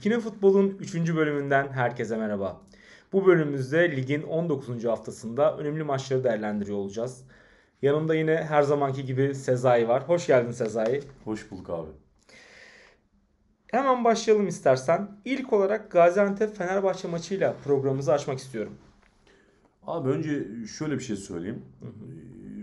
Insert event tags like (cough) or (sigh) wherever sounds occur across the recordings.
Dikine Futbol'un 3. bölümünden herkese merhaba. Bu bölümümüzde ligin 19. haftasında önemli maçları değerlendiriyor olacağız. Yanımda yine her zamanki gibi Sezai var. Hoş geldin Sezai. Hoş bulduk abi. Hemen başlayalım istersen. İlk olarak Gaziantep Fenerbahçe maçıyla programımızı açmak istiyorum. Abi önce şöyle bir şey söyleyeyim.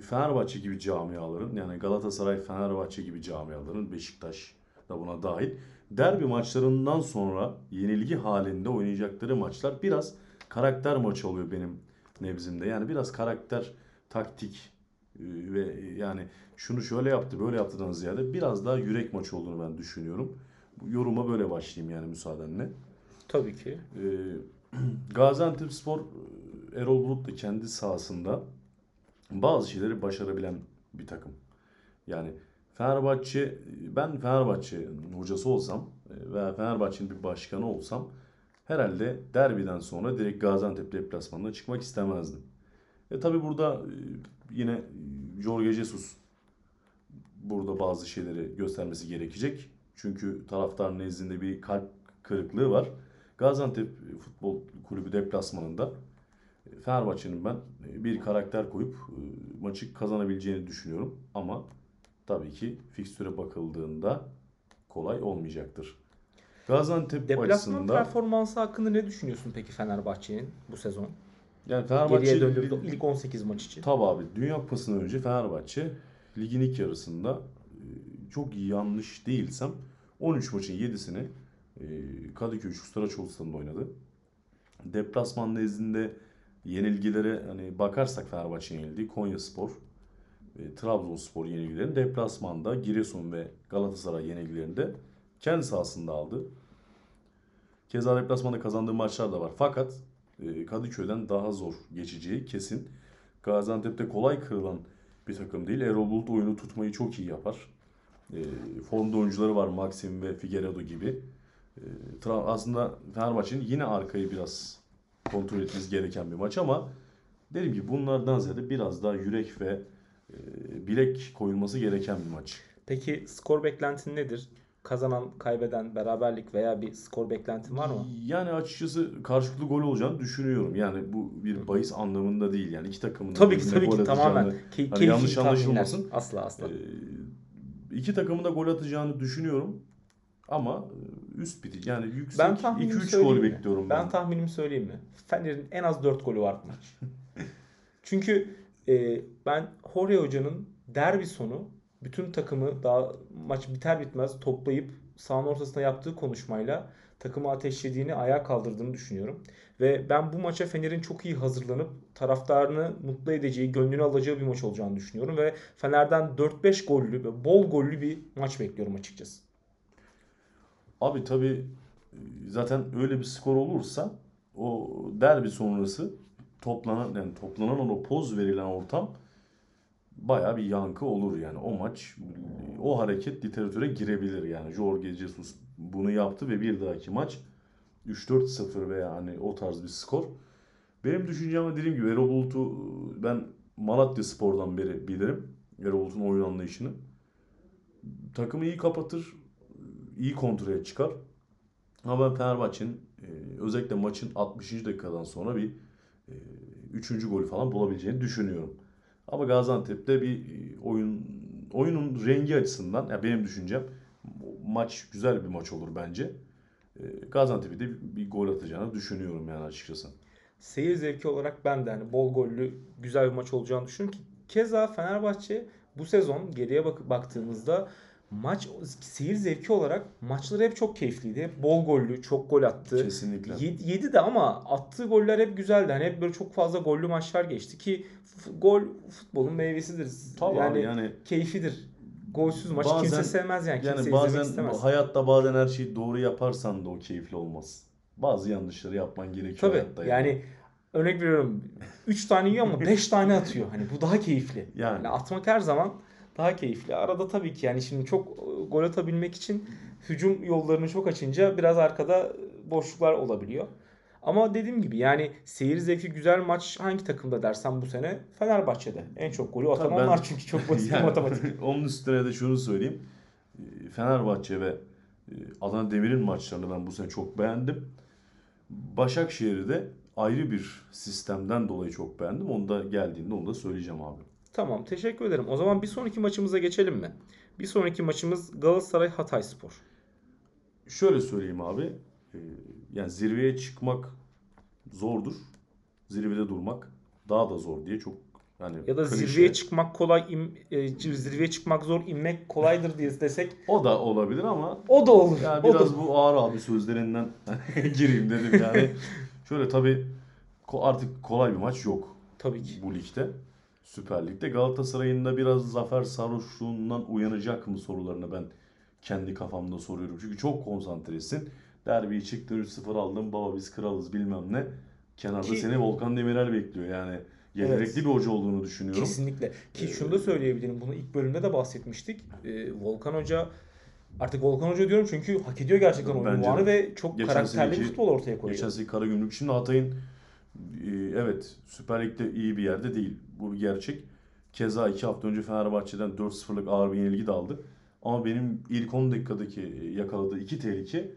Fenerbahçe gibi camiaların yani Galatasaray, Fenerbahçe gibi camiaların Beşiktaş da buna dahil derbi maçlarından sonra yenilgi halinde oynayacakları maçlar biraz karakter maçı oluyor benim nebzimde. Yani biraz karakter, taktik e, ve yani şunu şöyle yaptı, böyle yaptıdan ziyade biraz daha yürek maçı olduğunu ben düşünüyorum. Yoruma böyle başlayayım yani müsaadenle. Tabii ki. (clears throat) Ee, Gaziantepspor Erol Bulut da kendi sahasında bazı şeyleri başarabilen bir takım. Yani Fenerbahçe, ben Fenerbahçe hocası olsam e, veya Fenerbahçe'nin bir başkanı olsam herhalde derbiden sonra direkt Gaziantep deplasmanına çıkmak istemezdim. E tabi burada e, yine Jorge Jesus burada bazı şeyleri göstermesi gerekecek. Çünkü taraftar nezdinde bir kalp kırıklığı var. Gaziantep Futbol Kulübü deplasmanında e, Fenerbahçe'nin ben e, bir karakter koyup e, maçı kazanabileceğini düşünüyorum. Ama tabii ki fikstüre bakıldığında kolay olmayacaktır. Gaziantep Deplasman açısında performansı hakkında ne düşünüyorsun peki Fenerbahçe'nin bu sezon? yani Geriye Fenerbahçe döndüğümüzde ilk 18 maç için. Tabii abi Dünya Kupası'ndan önce Fenerbahçe ligin ilk yarısında e, çok yanlış değilsem 13 maçın 7'sini e, Kadıköy Şük Saraçoğlu stadında oynadı. Deplasman nezdinde yenilgilere hani bakarsak Fenerbahçe yenildi. Konyaspor, e, Trabzonspor yenilgilerini deplasmanda Giresun ve Galatasaray yenilgilerinde kendi sahasında aldı. Keza deplasmanda kazandığı maçlar da var. Fakat e, Kadıköy'den daha zor geçeceği kesin. Gaziantep'te kolay kırılan bir takım değil. Erol Bulut oyunu tutmayı çok iyi yapar. E, formda oyuncuları var Maxim ve Figueiredo gibi. E, aslında Fenerbahçe'nin yine arkayı biraz kontrol etmesi gereken bir maç ama dediğim gibi bunlardan ziyade biraz daha yürek ve bilek koyulması gereken bir maç. Peki skor beklentin nedir? Kazanan, kaybeden, beraberlik veya bir skor beklentin var mı? Yani açıkçası karşılıklı gol olacağını düşünüyorum. Yani bu bir bahis anlamında değil. Yani iki takımın Tabii ki tabii ki tamamen. Ke- Hani yanlış tahminler. anlaşılmasın. Asla asla. Ee, iki takımın da gol atacağını düşünüyorum. Ama e, üst biti yani yüksek Ben tahminimi 2-3 söyleyeyim gol mi? bekliyorum Ben ben. tahminimi söyleyeyim mi? Fener'in en az 4 golü var bu maç. (laughs) Çünkü e, ben Jorge Hoca'nın derbi sonu bütün takımı daha maç biter bitmez toplayıp sahanın ortasına yaptığı konuşmayla takımı ateşlediğini, ayağa kaldırdığını düşünüyorum. Ve ben bu maça Fener'in çok iyi hazırlanıp taraftarını mutlu edeceği, gönlünü alacağı bir maç olacağını düşünüyorum. Ve Fener'den 4-5 gollü ve bol gollü bir maç bekliyorum açıkçası. Abi tabii e, zaten öyle bir skor olursa o derbi sonrası toplanan yani toplanan o poz verilen ortam bayağı bir yankı olur yani o maç o hareket literatüre girebilir yani Jorge Jesus bunu yaptı ve bir dahaki maç 3-4-0 veya hani o tarz bir skor. Benim düşüncem dediğim gibi Erol Bulut'u ben Malatya Spor'dan beri bilirim. Erol Bulut'un oyun anlayışını. Takımı iyi kapatır, iyi kontrole çıkar. Ama ben Fenerbahçe'nin e, özellikle maçın 60. dakikadan sonra bir e, 3. golü falan bulabileceğini düşünüyorum. Ama Gaziantep'te bir e, oyun oyunun rengi açısından ya benim düşüncem maç güzel bir maç olur bence. E, Gaziantep'e de bir gol atacağını düşünüyorum yani açıkçası. Seyir zevki olarak ben de hani bol gollü güzel bir maç olacağını düşünüyorum ki keza Fenerbahçe bu sezon geriye bak baktığımızda maç seyir zevki olarak maçları hep çok keyifliydi. Hep bol gollü, çok gol attı. Kesinlikle. 7 de ama attığı goller hep güzeldi. Hani hep böyle çok fazla gollü maçlar geçti ki gol futbolun meyvesidir. Tabii yani yani keyfidir. Golsüz maç Bazen- kimse sevmez yani. Kimse yani bazen istemez. hayatta bazen her şeyi doğru yaparsan da o keyifli olmaz. Bazı yanlışları yapman gerekiyor Tabii hayatta yani örnek veriyorum 3 tane yiyor ama 5 tane atıyor. Hani bu daha keyifli. Yani. Yani atmak her zaman daha keyifli. Arada tabii ki yani şimdi çok e, gol atabilmek için hücum yollarını çok açınca biraz arkada boşluklar olabiliyor. Ama dediğim gibi yani seyir zevki güzel maç hangi takımda dersen bu sene Fenerbahçe'de. En çok golü atan Tabii ben- onlar çünkü çok basit (laughs) Yani matematik. (laughs) onun üstüne de şunu söyleyeyim. Ee, Fenerbahçe ve Adana Demir'in maçlarını ben bu sene çok beğendim. Başakşehir'i de ayrı bir sistemden dolayı çok beğendim. Onu da geldiğinde onu da söyleyeceğim abi. Tamam teşekkür ederim. O zaman bir sonraki maçımıza geçelim mi? Bir sonraki maçımız Galatasaray Hatayspor. Şöyle söyleyeyim abi. e, Yani zirveye çıkmak zordur. Zirvede durmak daha da zor diye çok yani Ya da klişe. zirveye çıkmak kolay, im- e, zirveye çıkmak zor, inmek kolaydır diye desek O da olabilir ama o da olur. yani o da biraz bu ağır abi sözlerinden (laughs) gireyim dedim yani. (laughs) Şöyle tabii ko- artık kolay bir maç yok Tabii ki. bu ligde. Süper Lig'de Galatasaray'ın da biraz zafer sarhoşluğundan uyanacak mı sorularını ben kendi kafamda soruyorum. Çünkü çok konsantresin. Derbiyi çıktı 3-0 aldın baba biz kralız bilmem ne. Kenarda Ki- seni Volkan Demirel bekliyor yani. Yetenekli Evet. bir hoca olduğunu düşünüyorum. Kesinlikle. Ki Ee, şunu da söyleyebilirim. Bunu ilk bölümde de bahsetmiştik. Ee, Volkan Hoca artık Volkan Hoca diyorum çünkü hak ediyor gerçekten de. ve çok Geçen karakterli bir futbol ortaya koyuyor. Geçen sene Karagümrük. Şimdi Hatay'ın evet Süper Lig'de iyi bir yerde değil. Bu bir gerçek. Keza iki hafta önce Fenerbahçe'den 4-0'lık ağır bir yenilgi de aldı. Ama benim ilk 10 dakikadaki e, yakaladığı iki tehlike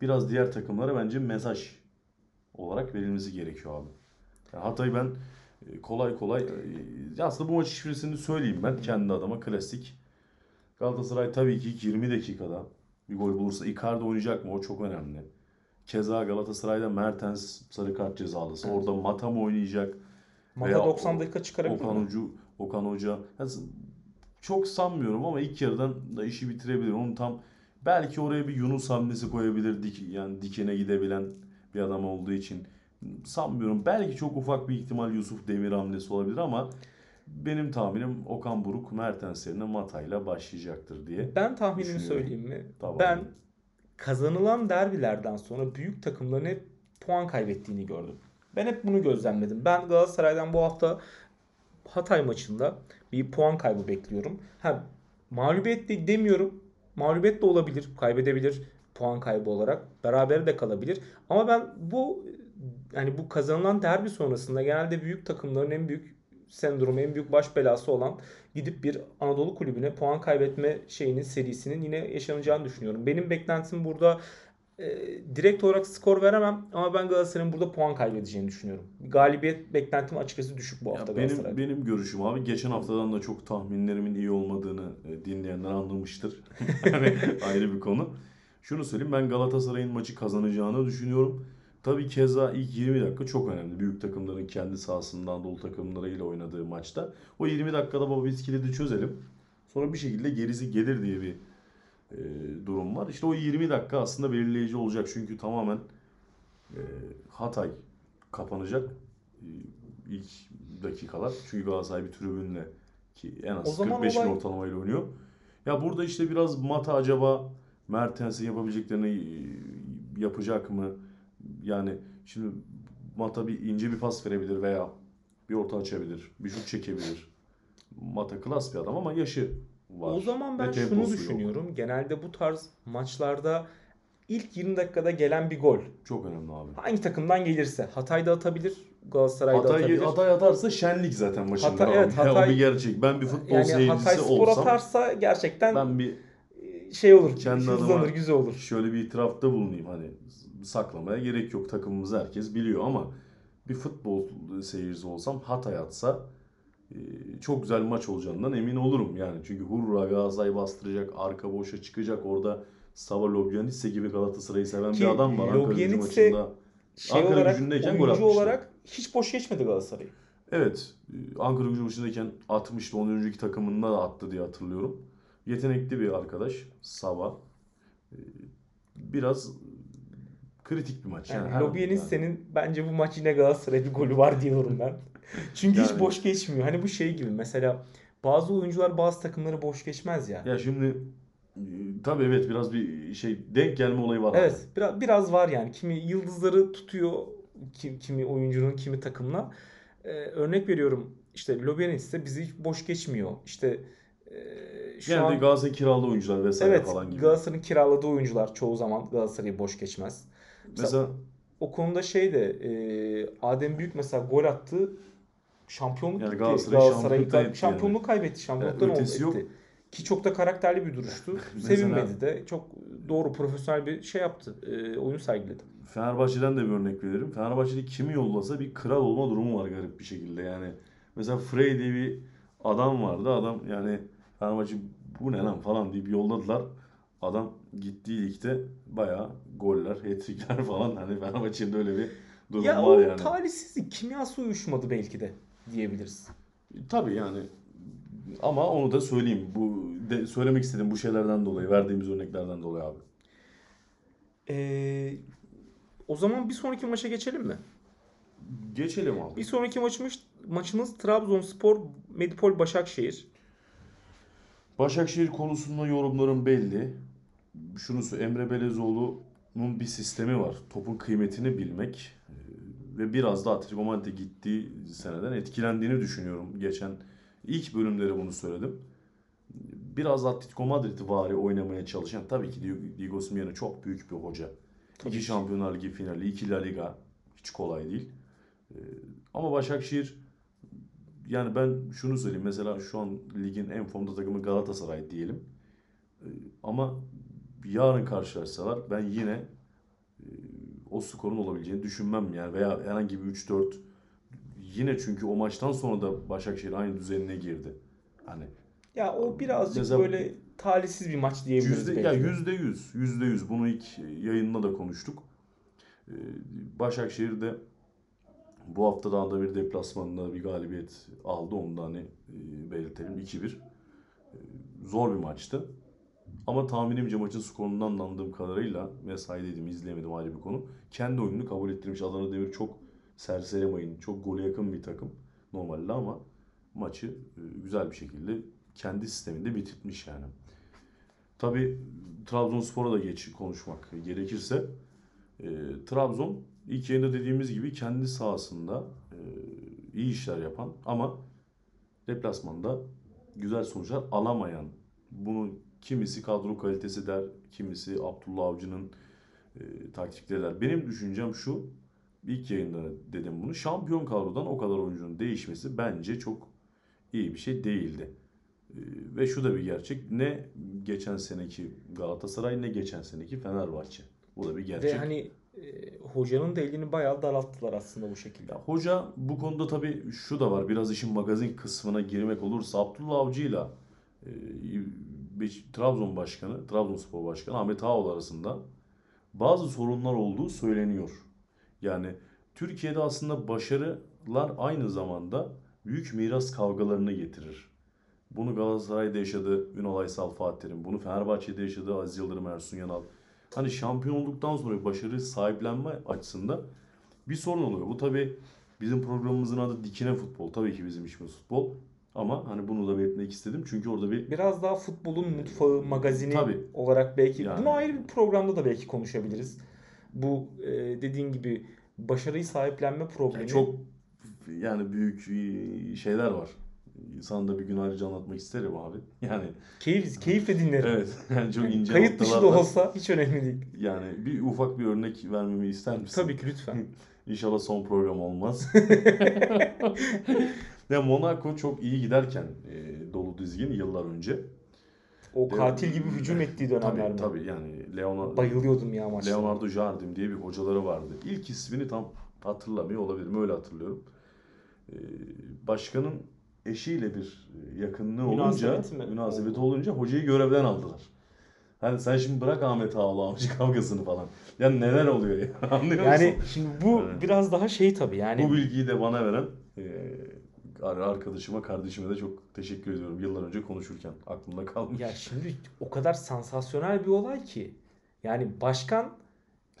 biraz diğer takımlara bence mesaj olarak verilmesi gerekiyor abi. Yani Hatay ben e, kolay kolay e, aslında bu maç şifresini söyleyeyim ben kendi adıma klasik. Galatasaray tabii ki ilk 20 dakikada bir gol bulursa Icardi oynayacak mı? O çok önemli. Keza Galatasaray'da Mertens sarı kart cezalısı. Evet. Orada Mata mı oynayacak? Mata veya 90 o- dakika çıkarabilir Okan mi? Hoca, Okan Hoca. Yani çok sanmıyorum ama ilk yarıdan da işi bitirebilir. Onun tam belki oraya bir Yunus hamlesi koyabilir. Dik, yani dikine gidebilen bir adam olduğu için sanmıyorum. Belki çok ufak bir ihtimal Yusuf Demir hamlesi olabilir ama benim tahminim Okan Buruk Mertens yerine Mata'yla başlayacaktır diye. Ben tahminimi söyleyeyim mi? Tamam. Ben kazanılan derbilerden sonra büyük takımların hep puan kaybettiğini gördüm. Ben hep bunu gözlemledim. Ben Galatasaray'dan bu hafta Hatay maçında bir puan kaybı bekliyorum. Ha mağlubiyet de demiyorum. Mağlubiyet de olabilir, kaybedebilir puan kaybı olarak. Beraber de kalabilir. Ama ben bu yani bu kazanılan derbi sonrasında genelde büyük takımların en büyük sendromu, en büyük baş belası olan gidip bir Anadolu kulübüne puan kaybetme şeyinin serisinin yine yaşanacağını düşünüyorum. Benim beklentim burada e, direkt olarak skor veremem ama ben Galatasaray'ın burada puan kaybedeceğini düşünüyorum. Galibiyet beklentim açıkçası düşük bu Ya hafta benim Galatasaray'da. benim görüşüm abi geçen haftadan da çok tahminlerimin iyi olmadığını e, dinleyenler anlamıştır. (laughs) Yani ayrı bir konu. Şunu söyleyeyim ben Galatasaray'ın maçı kazanacağını düşünüyorum. Tabii keza ilk 20 dakika çok önemli. Büyük takımların kendi sahasında Anadolu takımlarıyla oynadığı maçta. O 20 dakikada baba biz kilidi çözelim. Sonra bir şekilde gerisi gelir diye bir e, durum var. İşte o 20 dakika aslında belirleyici olacak. Çünkü tamamen e, Hatay kapanacak e, ilk dakikalar. Çünkü Galatasaray bir tribünle ki en az zaman 45 bin olay- ortalamayla oynuyor. Ya burada işte biraz Mata acaba Mertens'in yapabileceklerini e, yapacak mı? Yani şimdi Mata bir ince bir pas verebilir veya bir orta açabilir, bir şut çekebilir. Mata klas bir adam ama yaşı var. O zaman ben şunu yok. düşünüyorum. Genelde bu tarz maçlarda ilk 20 dakikada gelen bir gol Çok önemli abi. hangi takımdan gelirse Hatay'da atabilir, Galatasaray'da Hatay, atabilir. Hatay atarsa şenlik zaten maçında. Hatay- abi. evet, (laughs) Ya Hatay- o bir gerçek. Ben bir futbol yani seyircisi Hatay Spor olsam atarsa gerçekten ben bir şey olur, Kendi adıma- güzel olur. şöyle bir itirafta bulunayım hani saklamaya gerek yok takımımızı herkes biliyor ama bir futbol seyircisi olsam Hatay atsa e, çok güzel maç olacağından emin olurum yani çünkü hurra Galatasaray bastıracak arka boşa çıkacak orada Sava Lobyanitse gibi Galatasaray'ı seven Ki bir adam var Lobyanitse maçında. Şey Ankara olarak, gücündeyken gol atmıştı. olarak hiç boş geçmedi Galatasaray. Evet e, Ankara gücü maçındayken atmıştı 10 önceki takımında da attı diye hatırlıyorum. Yetenekli bir arkadaş Sava. E, Biraz kritik bir maç. Yani, yani. senin bence bu maç yine Galatasaray bir golü var diyorum ben. (laughs) Çünkü hiç Yani- boş geçmiyor. Hani bu şey gibi mesela bazı oyuncular bazı takımları boş geçmez ya. Ya şimdi tabii evet biraz bir şey denk gelme olayı var abi. Evet, biraz biraz var yani. Kimi yıldızları tutuyor, kim, kimi oyuncunun, kimi takımla. Ee, örnek veriyorum. İşte Lobyanitse bizi hiç boş geçmiyor. İşte e, şu Genelde an Galatasaray kiralı oyuncular vesaire evet falan gibi. Galatasaray'ın kiraladığı oyuncular çoğu zaman Galatasaray'ı boş geçmez. Mesela O konuda şey de e, Adem Büyük mesela gol attı. Şampiyonluk Yani. Galatasaray Galatasaray şampiyonluktan etti şampiyonluğu kaybetti. Şampiyonluktan Yani oldu yok. etti. Ki çok da karakterli bir duruştu. (laughs) Sevinmedi de. Çok doğru profesyonel bir şey yaptı. E, oyun sergiledi. Fenerbahçe'den de bir örnek veririm. Fenerbahçe'de kimi yollasa bir kral olma durumu var garip bir şekilde. Yani mesela Frey diye bir adam vardı. Adam yani Fenerbahçe bu ne lan falan deyip yolladılar. Adam gittiği ligde bayağı goller, hat-trickler (laughs) falan. Hani Fenerbahçe'nin de öyle bir durum ya var o yani. talihsizlik kimyası uyuşmadı belki de diyebiliriz. Tabii yani ama onu da söyleyeyim. Bu de, söylemek istedim bu şeylerden dolayı, verdiğimiz örneklerden dolayı abi. E, o zaman bir sonraki maça geçelim mi? Geçelim abi. Bir sonraki maçımız maçımız Trabzonspor Medipol Başakşehir. Başakşehir konusunda yorumlarım belli. Şunu Emre Belezoğlu'nun bir sistemi var. Topun kıymetini bilmek Ee, ve biraz da Atletico Madrid gittiği seneden etkilendiğini düşünüyorum. Geçen ilk bölümleri bunu söyledim. Biraz Atletico Madrid vari oynamaya çalışan tabii ki Diego- Simeone çok büyük bir hoca. Tabii iki ki. Şampiyonlar Ligi finali, iki La Liga hiç kolay değil. Ee, Ama Başakşehir yani ben şunu söyleyeyim. Mesela şu an ligin en formda takımı Galatasaray diyelim. Ee, Ama yarın karşılaşsalar ben yine e, o skorun olabileceğini düşünmem yani veya herhangi bir 3-4 yine çünkü o maçtan sonra da Başakşehir aynı düzenine girdi. Hani Ya o birazcık Mesela- böyle talihsiz bir maç diyebiliriz Yüzde, belki. ya de. yüzde yüz, yüzde yüz. Bunu ilk yayında da konuştuk. Ee, Başakşehir de bu hafta daha da bir deplasmanında bir galibiyet aldı. Onu da hani e, belirtelim. 2-1. Ee, Zor bir maçtı. Ama tahminimce maçın skorundan da anladığım kadarıyla mesaideydim, izleyemedim ayrı bir konu. Kendi oyununu kabul ettirmiş. Adana Demir çok serseri mayın, çok gole yakın bir takım normalde ama maçı e, güzel bir şekilde kendi sisteminde bitirmiş yani. Tabii Trabzonspor'a da geç konuşmak gerekirse e, Trabzon ilk yayında dediğimiz gibi kendi sahasında e, iyi işler yapan ama deplasmanda güzel sonuçlar alamayan bunu kimisi kadro kalitesi der, kimisi Abdullah Avcı'nın e, taktikleri der. Benim düşüncem şu, ilk yayında dedim bunu. Şampiyon kadrodan o kadar oyuncunun değişmesi bence çok iyi bir şey değildi. E, Ve şu da bir gerçek. Ne geçen seneki Galatasaray ne geçen seneki Fenerbahçe. Bu da bir gerçek. Ve hani e, hocanın da elini bayağı daralttılar aslında bu şekilde. Ya hoca bu konuda tabii şu da var. Biraz işin magazin kısmına girmek olursa Abdullah Avcı'yla e, Trabzon Başkanı, Trabzonspor Başkanı Ahmet Ağol arasında bazı sorunlar olduğu söyleniyor. Yani Türkiye'de aslında başarılar aynı zamanda büyük miras kavgalarını getirir. Bunu Galatasaray'da yaşadı Ünal Aysal Fatih Terim. Bunu Fenerbahçe'de yaşadı Aziz Yıldırım Ersun Yanal. Hani şampiyon olduktan sonra başarı sahiplenme açısından bir sorun oluyor. Bu tabii bizim programımızın adı Dikine Futbol. Tabii ki bizim işimiz futbol. Ama hani bunu da belirtmek istedim. Çünkü orada bir Biraz daha futbolun mutfağı, magazini Tabii. olarak belki Yani. bunu ayrı bir programda da belki konuşabiliriz. Bu e, dediğin gibi başarıyı sahiplenme problemi. çok yani büyük şeyler var. Sana da bir gün ayrıca anlatmak isterim abi. Yani keyif keyifle dinlerim. evet (laughs) yani çok ince Kayıt dışı da olsa hiç önemli değil. Yani bir ufak bir örnek vermemi ister misin? Tabii ki lütfen. (laughs) İnşallah son program olmaz. (laughs) ya Monaco çok iyi giderken e, dolu dizgin yıllar önce. O katil gibi hücum ettiği Tabii dönemlerde. tabii yani Leonardo, Bayılıyordum ya maçta. Leonardo Jardim diye bir hocaları vardı. İlk ismini tam hatırlamıyor olabilirim. Öyle hatırlıyorum. Ee, başkanın eşiyle bir yakınlığı olunca, Münasebeti olunca hocayı görevden aldılar. Hani sen şimdi bırak Ahmet Ağalı avcı kavgasını falan. Ya neler oluyor ya (laughs) anlıyor Yani musun? şimdi bu Evet. biraz daha şey tabii yani. Bu bilgiyi de bana veren e, arkadaşıma, kardeşime de çok teşekkür ediyorum. Yıllar önce konuşurken aklımda kalmış. Ya şimdi o kadar sansasyonel bir olay ki. Yani başkan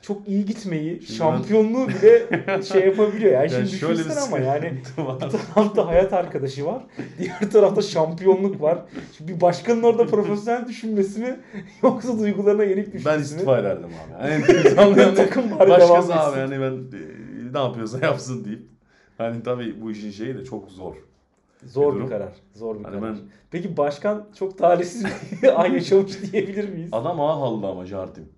çok iyi gitmeyi, Şimdi şampiyonluğu bile şey yapabiliyor. Yani, (laughs) Yani şimdi şöyle bir düşünsene ama yani (laughs) var. bir tarafta hayat arkadaşı var. Diğer tarafta şampiyonluk var. Şimdi bir başkanın orada profesyonel düşünmesi mi (laughs) yoksa duygularına yenik düşmesi Ben istifa ederdim abi. Yani, yani Takım bari başkası abi yani ben e, ne yapıyorsa yapsın deyip. Hani tabii bu işin şeyi de çok zor. Zor bir bir durum. karar. Zor bir Hani karar. ben- Peki başkan çok talihsiz bir (laughs) an yaşamış diyebilir miyiz? Adam haldı ama Jardim.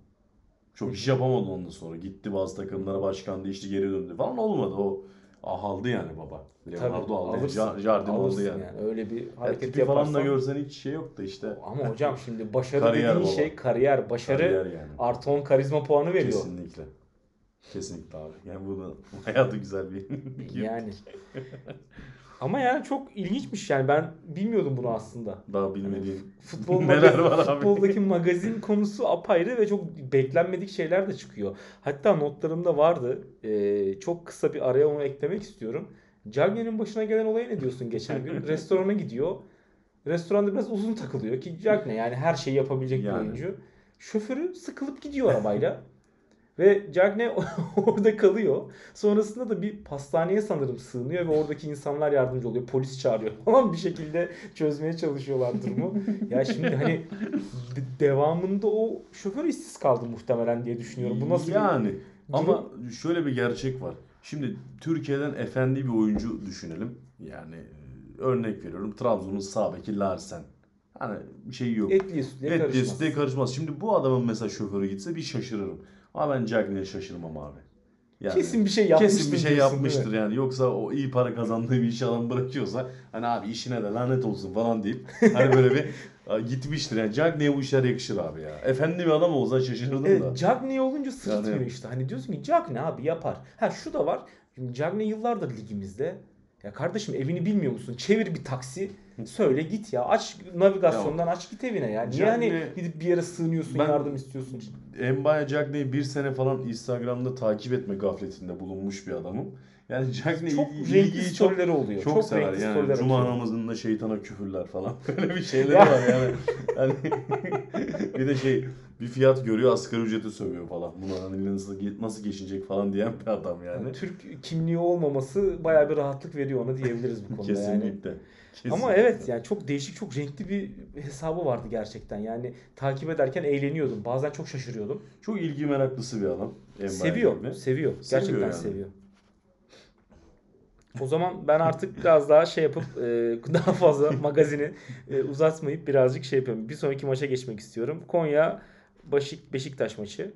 Çok iş yapamadı ondan sonra. Gitti bazı takımlara başkan değişti geri döndü falan olmadı. O Ah, aldı yani baba. Leonardo aldı. Yani. alırsın, Ja- Jardim alırsın aldı yani. Öyle bir Ya hareket tipi falan da yaparsan. görsen hiç şey yok da işte. Ama hocam şimdi başarı (laughs) Kariyer dediğin baba. şey kariyer. Başarı Kariyer yani. artı 10 karizma puanı veriyor. Kesinlikle. Kesinlikle abi. Yani bu da (laughs) hayatı güzel bir (laughs) Yani. (laughs) Ama yani çok ilginçmiş yani ben bilmiyordum bunu aslında. daha bilmediğim Futbol neler var abi. futboldaki magazin konusu apayrı ve çok beklenmedik şeyler de çıkıyor. Hatta notlarımda vardı. Ee, çok kısa bir araya onu eklemek istiyorum. Cagney'in başına gelen olaya ne diyorsun geçen gün? Restorana gidiyor. Restoranda biraz uzun takılıyor ki Cagney yani her şeyi yapabilecek bir Yani. oyuncu. Şoförü sıkılıp gidiyor arabayla. Ve Cagney (laughs) orada kalıyor. Sonrasında da bir pastaneye sanırım sığınıyor ve oradaki insanlar yardımcı oluyor. Polis çağırıyor (laughs) falan bir şekilde çözmeye çalışıyorlar durumu. ya şimdi hani de- devamında o şoför işsiz kaldı muhtemelen diye düşünüyorum. Bu nasıl bir- yani ama şöyle bir gerçek var. Şimdi Türkiye'den efendi bir oyuncu düşünelim. Yani e, örnek veriyorum Trabzon'un sağ beki Larsen. Hani bir şey yok. etliye sütlüye karışmaz. desteğe karışmaz. Şimdi bu adamın mesela şoförü gitse bir şaşırırım. Ama ben Cagney'e şaşırmam abi. Yani Kesin bir şey yapmıştır. kesin bir şey diyorsun, yapmıştır yani. Yoksa o iyi para kazandığı bir işi adam bırakıyorsa hani abi işine de lanet olsun falan deyip (laughs) hani böyle bir gitmiştir. Yani Cagney'e bu işler yakışır abi ya. Efendi bir adam olsa şaşırırdım da. Evet, Cagney olunca sırıtmıyor Yani- işte. Hani diyorsun ki Cagney abi yapar. Ha şu da var. Cagney yıllardır ligimizde. Ya kardeşim evini bilmiyor musun? Çevir bir taksi. Söyle git ya. Aç navigasyondan aç git evine ya. Niye Cagney- gidip bir yere sığınıyorsun, yardım istiyorsun? Embaya Cagney'i bir sene falan Instagram'da takip etme gafletinde bulunmuş bir adamım. Yani Cagney Çok ilgi- renkli ilgiyi çok oluyor. çok, Çok, sever yani. Cuma atıyor. namazında şeytana küfürler falan. (laughs) Böyle bir şeyleri Ya. var yani. yani (laughs) bir de şey bir fiyat görüyor asgari ücreti sövüyor falan. Buna hani nasıl, nasıl geçinecek falan diyen bir adam yani. Yani Türk kimliği olmaması bayağı bir rahatlık veriyor ona diyebiliriz bu konuda yani. Kesinlikle. Ama Kesinlikle. evet yani çok değişik çok renkli bir hesabı vardı gerçekten. Yani takip ederken eğleniyordum. Bazen çok şaşırıyordum. Çok ilgi meraklısı bir adam. Seviyor, Cagney. seviyor. Gerçekten yani. seviyor. O zaman ben artık biraz daha şey yapıp e, daha fazla (laughs) magazini e, uzatmayıp birazcık şey yapıyorum. Bir sonraki maça geçmek istiyorum. Konya Başik Beşiktaş maçı.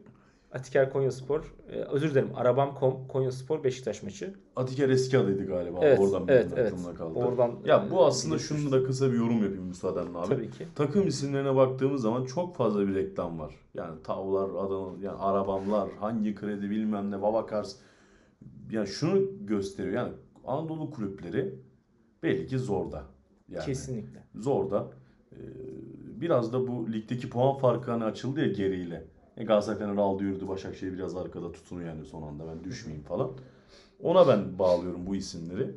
Atiker Konyaspor. E, özür dilerim. Arabam.com Konyaspor Beşiktaş maçı. Atiker eski adıydı galiba. Evet, Oradan evet, benim evet. aklımda kaldı. Oradan, ya bu e, aslında şunu da kısa bir yorum yapayım müsaadenle abi. Tabii ki. Takım isimlerine baktığımız zaman çok fazla bir reklam var. Yani tavlar, Adana, yani arabamlar, hangi kredi bilmem ne, Babakars. Yani şunu gösteriyor. Yani Anadolu kulüpleri belli ki zorda. Yani Kesinlikle. zorda. Ee, biraz da bu ligdeki puan farkı hani açıldı ya geriyle. E, Galatasaray Fener aldı yürüdü. Başakşehir biraz arkada tutunuyor yani son anda ben düşmeyeyim falan. Ona ben bağlıyorum bu isimleri.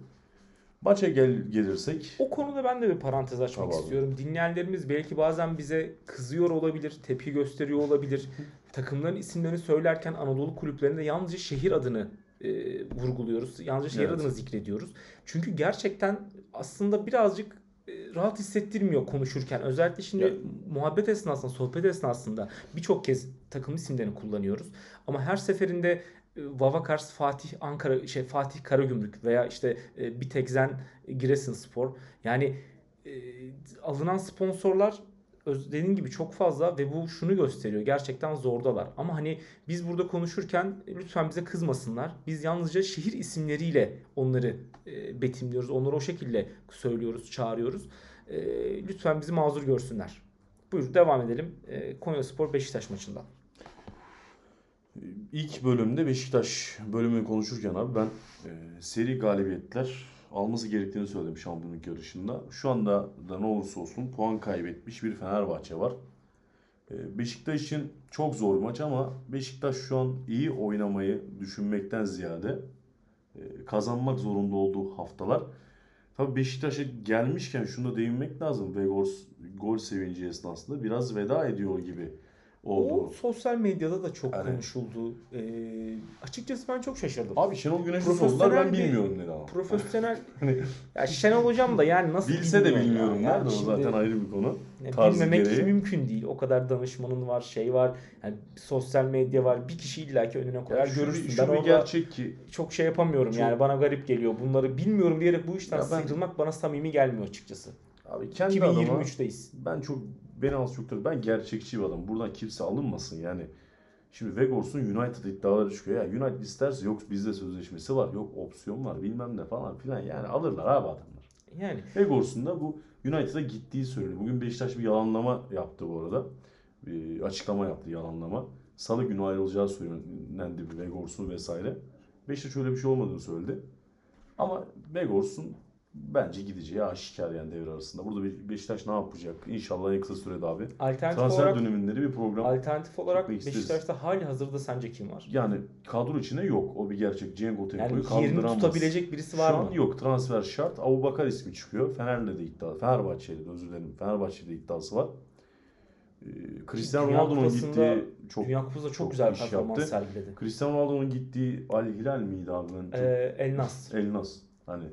Maça gel gelirsek O konuda ben de bir parantez açmak Tabii abi. istiyorum. Dinleyenlerimiz belki bazen bize kızıyor olabilir, tepki gösteriyor olabilir. Takımların isimlerini söylerken Anadolu kulüplerinde yalnızca şehir adını e, vurguluyoruz. Yalnızca şehir Evet. adını zikrediyoruz. Çünkü gerçekten aslında birazcık rahat hissettirmiyor konuşurken. Özellikle şimdi Ya- muhabbet esnasında, sohbet esnasında birçok kez takım isimlerini kullanıyoruz. Ama her seferinde e, Vavakars Fatih Ankara şey Fatih Karagümrük veya işte e, Bitekzen Giresunspor yani e, alınan sponsorlar dediğin gibi çok fazla ve bu şunu gösteriyor. Gerçekten zordalar. Ama hani biz burada konuşurken e, lütfen bize kızmasınlar. Biz yalnızca şehir isimleriyle onları e, betimliyoruz. Onları o şekilde söylüyoruz, çağırıyoruz. E, lütfen bizi mazur görsünler. Buyur devam edelim. E, Konyaspor Beşiktaş maçından. İlk bölümde Beşiktaş bölümünü konuşurken abi ben e, seri galibiyetler alması gerektiğini söyledim şampiyonluk yarışında. Şu anda da ne olursa olsun puan kaybetmiş bir Fenerbahçe var. E, Beşiktaş için çok zor maç ama Beşiktaş şu an iyi oynamayı düşünmekten ziyade e, kazanmak zorunda olduğu haftalar. Tabii Beşiktaş'a gelmişken şunu da değinmek lazım. Vegors gol sevinci esnasında biraz veda ediyor gibi oldu. O sosyal medyada da çok Yani- konuşuldu. E, açıkçası ben çok şaşırdım. Abi Şenol Güneş'i sordular ben bir- bilmiyorum dedi ama. Profesyonel (laughs) ya Şenol hocam da yani nasıl Bilse de bilmiyor bilmiyorum ya. nerede Yani o zaten ayrı bir konu. Ya Tarzı bilmemek gereği. mümkün değil. O kadar danışmanın var, şey var. Yani sosyal medya var. Bir kişi illaki önüne koyar şu, görürsün. şu ben bir gerçek ki çok şey yapamıyorum Çok- yani bana garip geliyor. Bunları bilmiyorum diyerek bu işten Ya ben- sıyrılmak bana samimi gelmiyor açıkçası. abi kendi adıma 2023'teyiz. ben çok beni az çok tabii ben gerçekçi bir adam. Buradan kimse alınmasın yani. Şimdi Vegors'un United iddiaları çıkıyor. Ya United isterse yok bizde sözleşmesi var, yok opsiyon var bilmem ne falan filan. Yani alırlar abi adamlar. Yani Vegors'un da bu United'a gittiği söyleniyor. Bugün Beşiktaş bir yalanlama yaptı bu arada. Bir açıklama yaptı yalanlama. Salı günü ayrılacağı söylendi bir Vegors'un vesaire. Beşiktaş öyle bir şey olmadığını söyledi. Ama Vegors'un bence gideceği aşikar yani devre arasında. Burada Beşiktaş ne yapacak? İnşallah en kısa sürede abi. alternatif Transfer olarak döneminde bir program. alternatif olarak. Beşiktaş'ta hali hazırda sence kim var? Yani kadro içinde yok. O bir gerçek. Cengo Yani Tempo'yu yerini kaldıramaz. tutabilecek birisi var Şu mı? an yok. Transfer şart. Abubakar ismi çıkıyor. Fener'le de iddia. Fenerbahçe'yle de özür dilerim. Fenerbahçe'de iddiası var. Ee, Cristiano Ronaldo'nun gittiği çok Dünya Kupası'nda çok, çok güzel iş performans yaptı. sergiledi. Cristiano Ronaldo'nun gittiği Al Hilal miydi abi? Ben çok- Ee, El Nasr. El Nas. Hani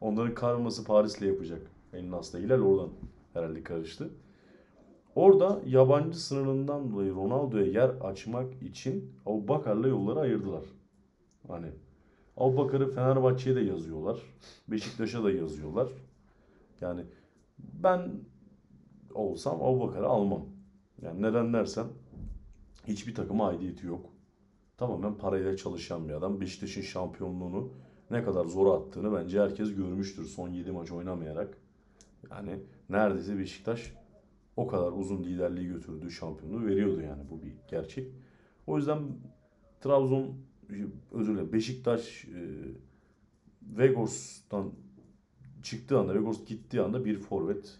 onların karması Paris'le yapacak. El Nas'la Hilal oradan herhalde karıştı. Orada yabancı sınırından dolayı Ronaldo'ya yer açmak için Abubakar'la yolları ayırdılar. Hani Abubakar'ı Fenerbahçe'ye de yazıyorlar. Beşiktaş'a da yazıyorlar. Yani ben olsam Abubakar'ı almam. Yani neden dersen hiçbir takıma aidiyeti yok. Tamamen parayla çalışan bir adam. Beşiktaş'ın şampiyonluğunu ne kadar zor attığını bence herkes görmüştür son 7 maç oynamayarak. Yani neredeyse Beşiktaş o kadar uzun liderliği götürdüğü şampiyonluğu veriyordu yani bu bir gerçek. O yüzden Trabzon özür dilerim Beşiktaş e, Vegors'tan çıktığı anda Vegors gittiği anda bir forvet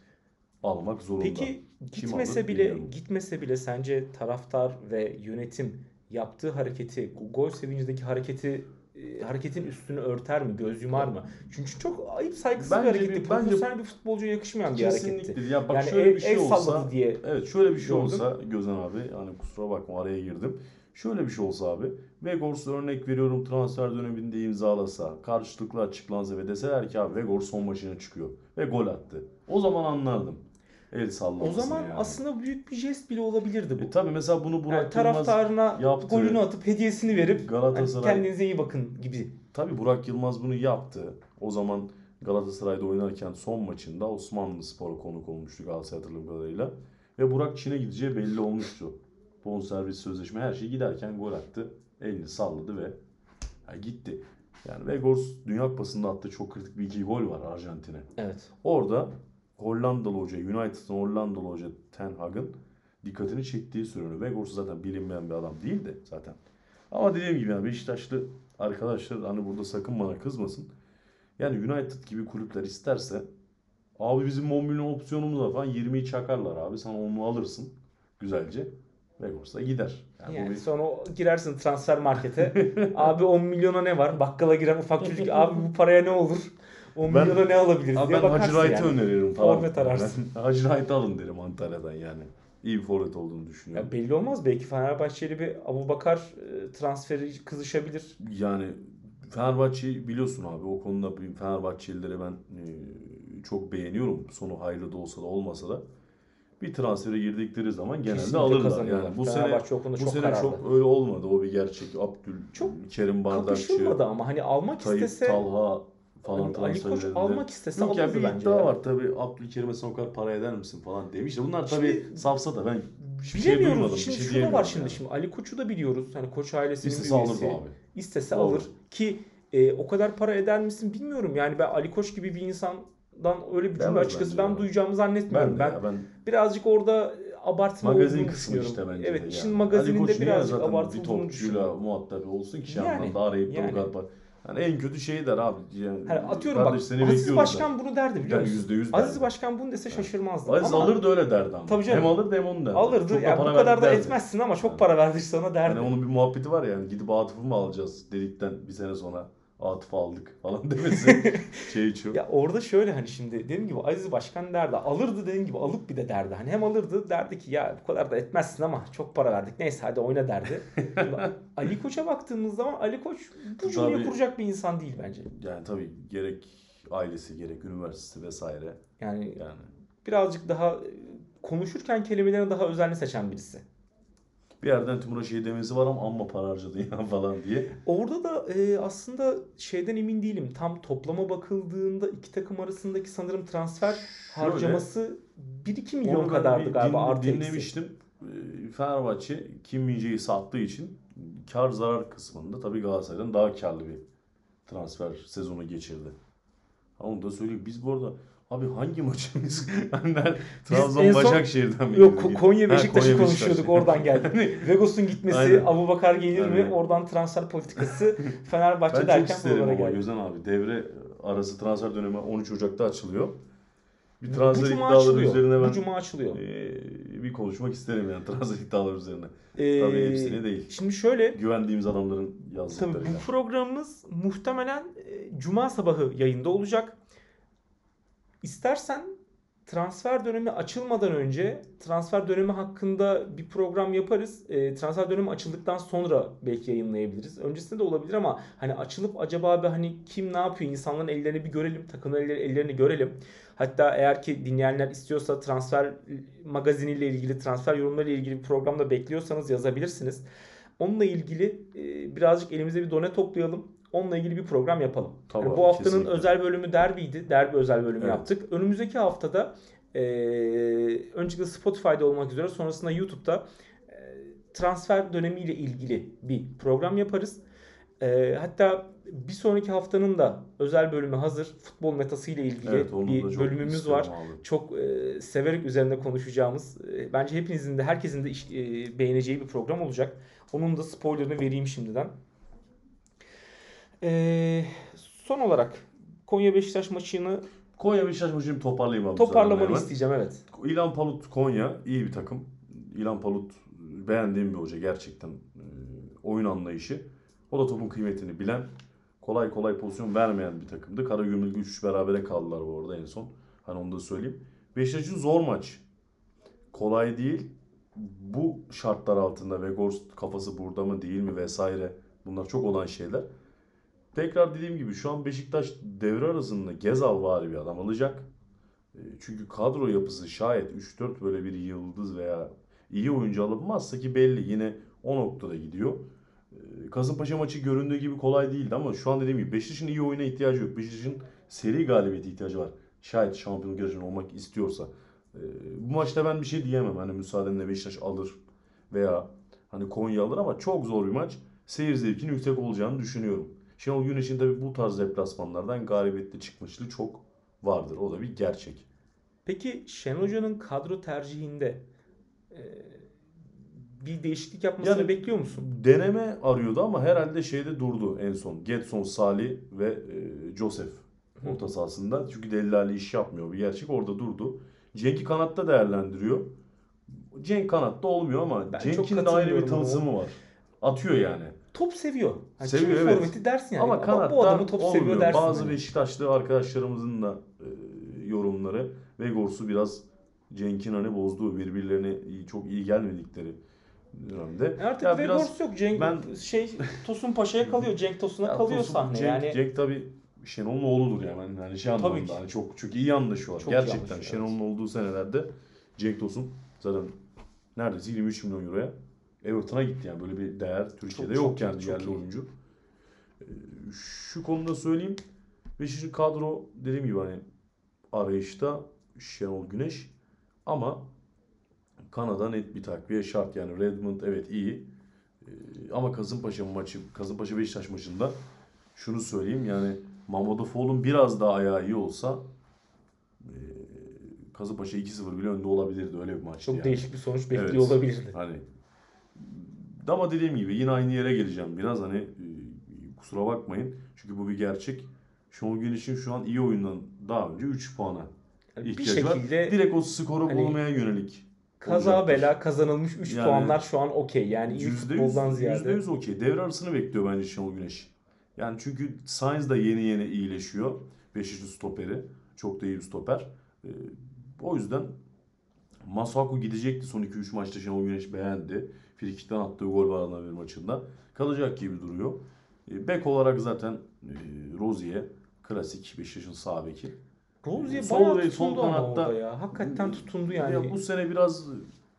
almak zorunda. Peki Kim gitmese alır bile bilmiyorum. gitmese bile sence taraftar ve yönetim yaptığı hareketi, gol sevincindeki hareketi e, hareketin üstünü örter mi, göz yumar mı? Çünkü çok ayıp saygısız Bence bir hareketti. bir- bence- Profesyonel bir futbolcuya yakışmayan bir hareketti. Ya bak Yani şöyle el, bir şey el olsa diye. Evet şöyle bir şey Gördüm. olsa Gözen abi hani kusura bakma araya girdim. Şöyle bir şey olsa abi Vegors örnek veriyorum transfer döneminde imzalasa karşılıklı açıklansa ve deseler ki abi Vegors son maçına çıkıyor ve gol attı. O zaman anlardım. El O sallamasını zaman yani. aslında büyük bir jest bile olabilirdi bu. E tabi mesela bunu Burak Yani Yılmaz taraftarına yaptı. golünü atıp hediyesini verip Galatasaray- hani kendinize iyi bakın gibi. Tabi Burak Yılmaz bunu yaptı. O zaman Galatasaray'da oynarken son maçında Osmanlı Spor'a konuk olmuştu Galatasaray hatırladığım kadarıyla. Ve Burak Çin'e gideceği belli olmuştu. Bonservis sözleşme her şey giderken gol attı. Elini salladı ve ya gitti. Yani Vegors Dünya Kupası'nda attığı çok kritik bir iki gol var Arjantin'e. Evet. Orada Hollandalı hoca, United'ın Hollandalı hoca Ten Hag'ın dikkatini çektiği söyleniyor. Vegors zaten bilinmeyen bir adam değildi zaten. Ama dediğim gibi yani Beşiktaşlı arkadaşlar hani burada sakın bana kızmasın. Yani United gibi kulüpler isterse abi bizim 10 milyon opsiyonumuz var falan 20'yi çakarlar abi. Sen onu alırsın güzelce. Vegors da gider. Yani, Yani bir- sonra girersin transfer markete. (laughs) abi 10 milyona ne var? Bakkala giren ufak çocuk. Abi bu paraya ne olur? 10 Ben- milyona ne alabiliriz Abi diye ben bakarsın (laughs) Hacı Wright'ı yani. öneririm falan. Forvet ararsın. Ben Hacı Wright'ı alın derim Antalya'dan yani. İyi bir forvet olduğunu düşünüyorum. Ya belli olmaz. Belki Fenerbahçeli bir Abubakar e, transferi kızışabilir. Yani Fenerbahçe biliyorsun abi o konuda bir Fenerbahçelileri ben e, çok beğeniyorum. Sonu hayırlı da olsa da olmasa da bir transfere girdikleri zaman genelde Kesinlikle alırlar. Yani bu sene Fenerbahçe konuda bu çok sene kararlı. çok öyle olmadı. O bir gerçek. Abdül Çok Kerim Bardakçı, Kapışılmadı ama hani almak Tayyip istese Talha falan Ali Koç transferlerinde. almak istese Yok ya alırdı bir bence. ya. var tabii Abdülkerim'e sen o kadar para eder misin falan demiş de bunlar tabii Şimdi- safsa da ben hiçbir şey duymadım. Şimdi şey şu da diyemiyorum var şimdi. yani. Şimdi Ali Koç'u da biliyoruz. Hani Koç ailesinin İstese üyesi. abi. İstese Doğru. alır ki e, o kadar para eder misin bilmiyorum. Yani ben Ali Koç gibi bir insandan öyle bir cümle açıkçası ben ya. duyacağımı zannetmiyorum. Ben, Ben, de ya, ben birazcık orada abartma Magazin olduğunu kısmı işte bence evet, işin yani. magazininde Koç birazcık zaten bir topçuyla düşünüyorum. muhatap olsun ki Yani, yani, da arayıp da yani. o kadar. Yani en kötü şey der abi. Yani, Hani atıyorum bak Aziz Başkan bunu derdi biliyor Yani musun? yüzde yüz Aziz derdi. Başkan bunu dese şaşırmazdım. Aziz Ama alırdı öyle derdi ama. Tabii canım. Hem alırdı hem onu derdi. alırdı. Çok Yani bu kadar da derdi. etmezsin ama çok Yani. para verdik sana derdi. Yani onun bir muhabbeti var yani gidip Atıf'ı mı alacağız dedikten bir sene sonra Atıf'ı aldık falan (laughs) demesi şey şu. Ya orada şöyle hani şimdi dediğim gibi Aziz Başkan derdi. Alırdı dediğim gibi alıp bir de derdi. Hani hem alırdı derdi ki ya bu kadar da etmezsin ama çok para verdik. Neyse hadi oyna derdi. (laughs) Ali Koç'a baktığımız zaman Ali Koç bu cümleyi kuracak bir insan değil bence. Yani tabii gerek ailesi gerek üniversitesi vesaire Yani yani. birazcık daha konuşurken kelimelerini daha özenli seçen birisi. Bir yerden Timur'a şey demesi var ama amma para harcadın ya (laughs) falan diye. Orada da e, aslında şeyden emin değilim. Tam toplama bakıldığında iki takım arasındaki sanırım transfer harcaması 1-2 milyon kadardı galiba din- artı eksi. dinlemiştim. e, Fenerbahçe Kim Min-jae'yi sattığı için kar zarar kısmında tabii Galatasaray'dan daha karlı bir transfer sezonu geçirdi. Onu da söyleyeyim. Biz bu arada abi hangi maçımız? (laughs) Hani Trabzon Başakşehir'den mi? Yok Konya Beşiktaş'ı konuşuyorduk oradan geldi. (laughs) Vegos'un gitmesi, Aynen. Abu Bakar gelir mi? Aynen. Oradan transfer politikası Fenerbahçe Ben çok derken isterim buralara ama geldi. Gözen abi. Devre arası transfer dönemi 13 Ocak'ta açılıyor. Bir transfer iddiaları açılıyor. üzerine ben Bu cuma açılıyor. e, bir konuşmak isterim yani (laughs) transfer iddiaları üzerine. Ee, Tabii hepsini değil. Şimdi şöyle Güvendiğimiz adamların Tabii yazdıklarıyla. bu programımız muhtemelen e, cuma sabahı yayında olacak. İstersen transfer dönemi açılmadan önce transfer dönemi hakkında bir program yaparız. E, transfer dönemi açıldıktan sonra belki yayınlayabiliriz. Öncesinde de olabilir ama hani açılıp acaba bir hani kim ne yapıyor insanların ellerini bir görelim, takımların elleri- ellerini görelim. Hatta eğer ki dinleyenler istiyorsa transfer magaziniyle ilgili, transfer yorumlarıyla ilgili bir programda bekliyorsanız yazabilirsiniz. Onunla ilgili e, birazcık elimize bir done toplayalım. Onunla ilgili bir program yapalım. Tabii Yani bu haftanın kesinlikle. özel bölümü derbiydi. Derbi özel bölümü Evet. yaptık. Önümüzdeki haftada e, öncelikle Spotify'da olmak üzere sonrasında YouTube'da e, transfer dönemiyle ilgili bir program yaparız. E, hatta bir sonraki haftanın da özel bölümü hazır. Futbol metası ile ilgili Evet, bir bölümümüz var. abi. Çok e, severek üzerinde konuşacağımız, e, bence hepinizin de herkesin de iş- e, beğeneceği bir program olacak. Onun da spoilerını vereyim şimdiden. E, son olarak Konya Beşiktaş maçını Konya Beşiktaş maçını toparlayayım abi. toparlamanı isteyeceğim evet. İlhan Palut Konya iyi bir takım. İlhan Palut beğendiğim bir hoca gerçekten. Ee, oyun anlayışı. O da topun kıymetini bilen, kolay kolay pozisyon vermeyen bir takımdı. Karagümrük 3 berabere kaldılar bu arada en son. Hani onu da söyleyeyim. Beşiktaş'ın zor maç. Kolay değil. Bu şartlar altında Weghorst kafası burada mı değil mi vesaire. Bunlar çok olan şeyler. Tekrar dediğim gibi şu an Beşiktaş devre arasında Gezal var bir adam alacak. E, Çünkü kadro yapısı şayet 3-4 böyle bir yıldız veya iyi oyuncu alınmazsa ki belli yine o noktada gidiyor. E, Kasımpaşa maçı göründüğü gibi kolay değildi ama şu an dediğim gibi Beşiktaş'ın iyi oyuna ihtiyacı yok. Beşiktaş'ın seri galibiyete ihtiyacı var. Şayet şampiyonluk yarışında olmak istiyorsa. E, Bu maçta ben bir şey diyemem. Hani müsaadenle Beşiktaş alır veya hani Konya alır ama çok zor bir maç. Seyir zevkinin yüksek olacağını düşünüyorum. Şenol Güneş'in tabii bu tarz deplasmanlardan galibiyetli çıkmışlığı çok vardır. O da bir gerçek. Peki Şen Hoca'nın kadro tercihinde e, bir değişiklik yapmasını Yani- bekliyor musun? Deneme arıyordu ama herhalde şeyde durdu en son. Getson, Salih ve e, Joseph orta sahasında. Çünkü Delali iş yapmıyor. Bir gerçek orada durdu. Cenk'i kanatta değerlendiriyor. Cenk kanatta olmuyor ama Cenk'in de ayrı bir tılsımı var. Atıyor yani. Top seviyor. Hani Seviyor, evet. forveti dersin yani. Ama kanatta bu adamı top seviyor olmuyor. dersin. Bazı hani. Beşiktaşlı arkadaşlarımızın da e, yorumları Vegors'u biraz Cenk'in hani bozduğu birbirlerine iyi- çok iyi gelmedikleri dönemde. E Artık Ya Vegors yok. Cenk ben- şey Tosun Paşa'ya kalıyor. Cenk Tosun'a Ya kalıyor Tosun, sahne. Cenk, yani Cenk tabii Şenol'un oğludur yani. Yani şey Tabii ki. hani çok çok iyi anlaşıyorlar. Çok Gerçekten Şenol'un olduğu senelerde Cenk Tosun zaten neredeyse 23 milyon euroya Everton'a gitti yani böyle bir değer Türkiye'de Çok, yok çok yani çok yerli iyi. oyuncu. Ee, Şu konuda söyleyeyim. Beşiktaş'ın kadro dediğim gibi hani arayışta Şenol Güneş ama Kanada net bir takviye şart yani Redmond evet iyi Ee, ama Kasımpaşa maçı Kasımpaşa Beşiktaş maçında şunu söyleyeyim yani Mamadou biraz daha ayağı iyi olsa e, Kasımpaşa 2-0 bile önde olabilirdi öyle bir maçtı çok yani. değişik bir sonuç bekliyor Evet. olabilirdi. Hani ama dediğim gibi yine aynı yere geleceğim biraz hani e, kusura bakmayın çünkü bu bir gerçek. Şenol Güneş'in şu an iyi oyundan daha önce 3 puana Yani bir ihtiyacı var. şekilde Direkt o skoru hani bulmaya yönelik. kaza olacaktır. bela kazanılmış 3 Yani puanlar şu an okey. Yani iyi futboldan ziyade. %100 okey. Devre arasını bekliyor bence Şenol Güneş. Yani çünkü Sainz da yeni yeni iyileşiyor. Beşiktaş'ın stoperi. Çok da iyi bir stoper. Ee, o yüzden Masuaku gidecekti son 2-3 maçta Şenol Güneş beğendi. Frikik'ten attığı gol var bir maçında. Kalacak gibi duruyor. Ee, bek olarak zaten e, Rozier klasik Beşiktaş'ın sağ beki. Rozier Sol bayağı ve sol kanatta- ya. Hakikaten tutundu yani. Ya bu sene biraz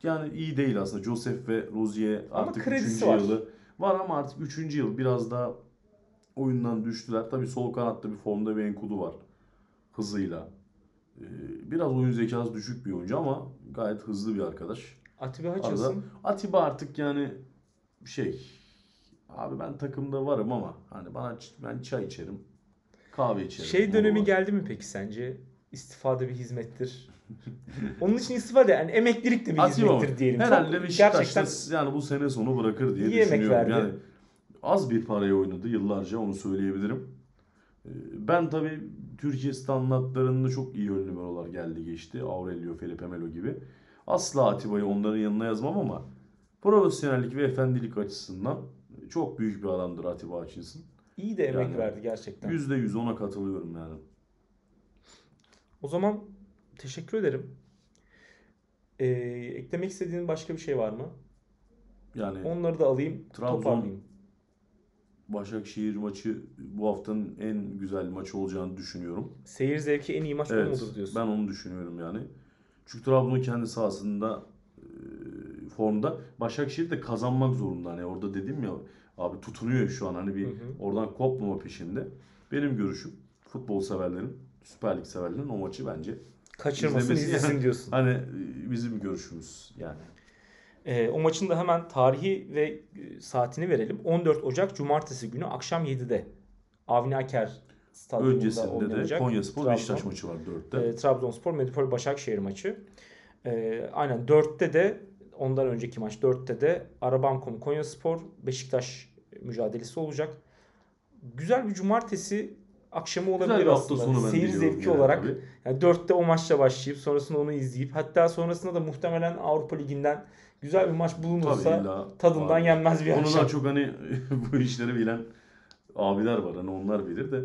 yani iyi değil aslında. Joseph ve Rozier artık kredisi 3. var. yılı var ama artık 3. yıl biraz daha oyundan düştüler. Tabii sol kanatta bir formda bir Enkudu var. Hızıyla. Ee, Biraz oyun zekası düşük bir oyuncu ama gayet hızlı bir arkadaş. Atiba Hutchinson Atiba artık yani şey abi ben takımda varım ama hani bana ben çay içerim. Kahve içerim. şey dönemi var. geldi mi peki sence? İstifada bir hizmettir. (laughs) Onun için istifa da yani emeklilik de bir Atiba hizmettir diyelim. Herhalde Beşiktaş'ta gerçekten yani bu sene sonu bırakır diye İyi düşünüyorum. verdi. Yani az bir paraya oynadı yıllarca onu söyleyebilirim. Ee, Ben tabii Türkiye standartlarında çok iyi ön numaralar geldi geçti. Aurelio, Felipe Melo gibi. Asla Atiba'yı onların yanına yazmam ama profesyonellik ve efendilik açısından çok büyük bir adamdır Atiba Hutchinson. iyi de emek Yani verdi gerçekten. %100 ona katılıyorum yani. O zaman teşekkür ederim. Ee, eklemek istediğin başka bir şey var mı? Yani Onları da alayım, Trabzon- toparlayayım. Başakşehir maçı bu haftanın en güzel maçı olacağını düşünüyorum. Seyir zevki en iyi maç Evet, mudur diyorsun. ben onu düşünüyorum yani. Çünkü Trabzon kendi sahasında e, formda. Başakşehir de kazanmak zorunda. Hani orada dedim ya abi tutunuyor şu an hani bir Hı hı. oradan kopmama peşinde. Benim görüşüm futbol severlerin, Süper Lig severlerin o maçı bence Kaçırmasın izlemesi- izlesin diyorsun. hani e, bizim görüşümüz yani. Ee, o maçın da hemen tarihi ve e, saatini verelim. 14 Ocak Cumartesi günü akşam 7'de Avni Aker Stadyumunda Öncesinde de oynanacak. Konyaspor Trabzon. Beşiktaş maçı var 4'te. E, Trabzonspor Medipol Başakşehir maçı. E, aynen 4'te de ondan önceki maç 4'te de Arabankom Konyaspor Beşiktaş mücadelesi olacak. Güzel bir cumartesi akşamı olabilir Güzel aslında. sonu ben Seyir zevki yani olarak. tabii. Yani 4'te o maçla başlayıp sonrasında onu izleyip hatta sonrasında da muhtemelen Avrupa Ligi'nden güzel bir maç bulunursa illa tadından abi. yenmez bir Onu akşam. daha çok hani (laughs) bu işleri bilen abiler var. Hani onlar bilir de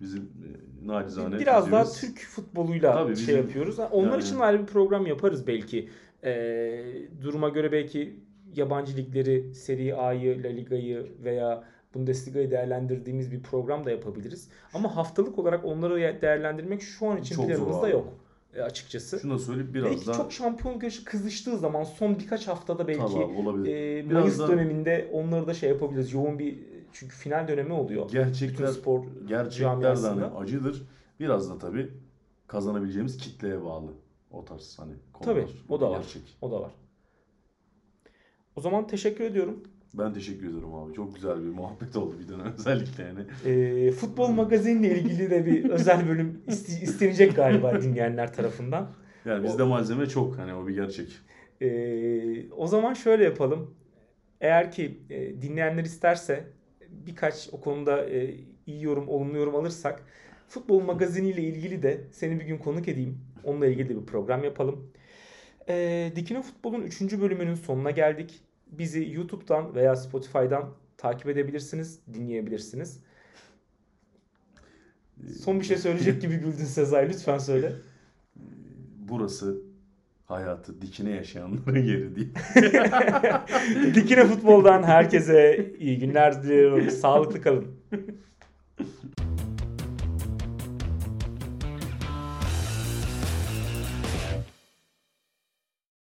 bizim e, nacizane Biraz daha Türk futboluyla Tabii şey bizim- yapıyoruz. Onlar yani- için ayrı bir program yaparız belki. Ee, duruma göre belki yabancı ligleri, Serie A'yı, La Liga'yı veya Bundesliga'yı değerlendirdiğimiz bir program da yapabiliriz. Ama haftalık olarak onları değerlendirmek şu an için Çok planımızda yok e, açıkçası. Şunu da söyleyip biraz belki daha çok şampiyonluk yarışı kızıştığı zaman son birkaç haftada belki olabilir. e, Biraz Mayıs da- döneminde onları da şey yapabiliriz. Yoğun bir çünkü final dönemi oluyor. Bütün gerçekler spor gerçekler de hani acıdır. Biraz da tabii kazanabileceğimiz kitleye bağlı. O tarz hani konular. Tabii, o da var. Gerçek. O da var. O zaman teşekkür ediyorum. Ben teşekkür ederim abi. Çok güzel bir muhabbet oldu bir dönem (laughs) özellikle yani. Ee, futbol magazinle ilgili de bir (laughs) özel bölüm iste- istenecek galiba dinleyenler tarafından. Yani bizde malzeme çok hani o bir gerçek. Ee, o zaman şöyle yapalım. Eğer ki e, dinleyenler isterse birkaç o konuda e, iyi yorum, olumlu yorum alırsak futbol magaziniyle ilgili de seni bir gün konuk edeyim. Onunla ilgili de bir program yapalım. Ee, Dikine Futbol'un 3. bölümünün sonuna geldik. Bizi YouTube'dan veya Spotify'dan takip edebilirsiniz, dinleyebilirsiniz. Son bir şey söyleyecek (laughs) gibi güldün Sezai. Lütfen söyle. Burası hayatı dikine yaşayanların yeri değil. (laughs) Dikine Futbol'dan herkese iyi günler diliyorum. Sağlıklı kalın.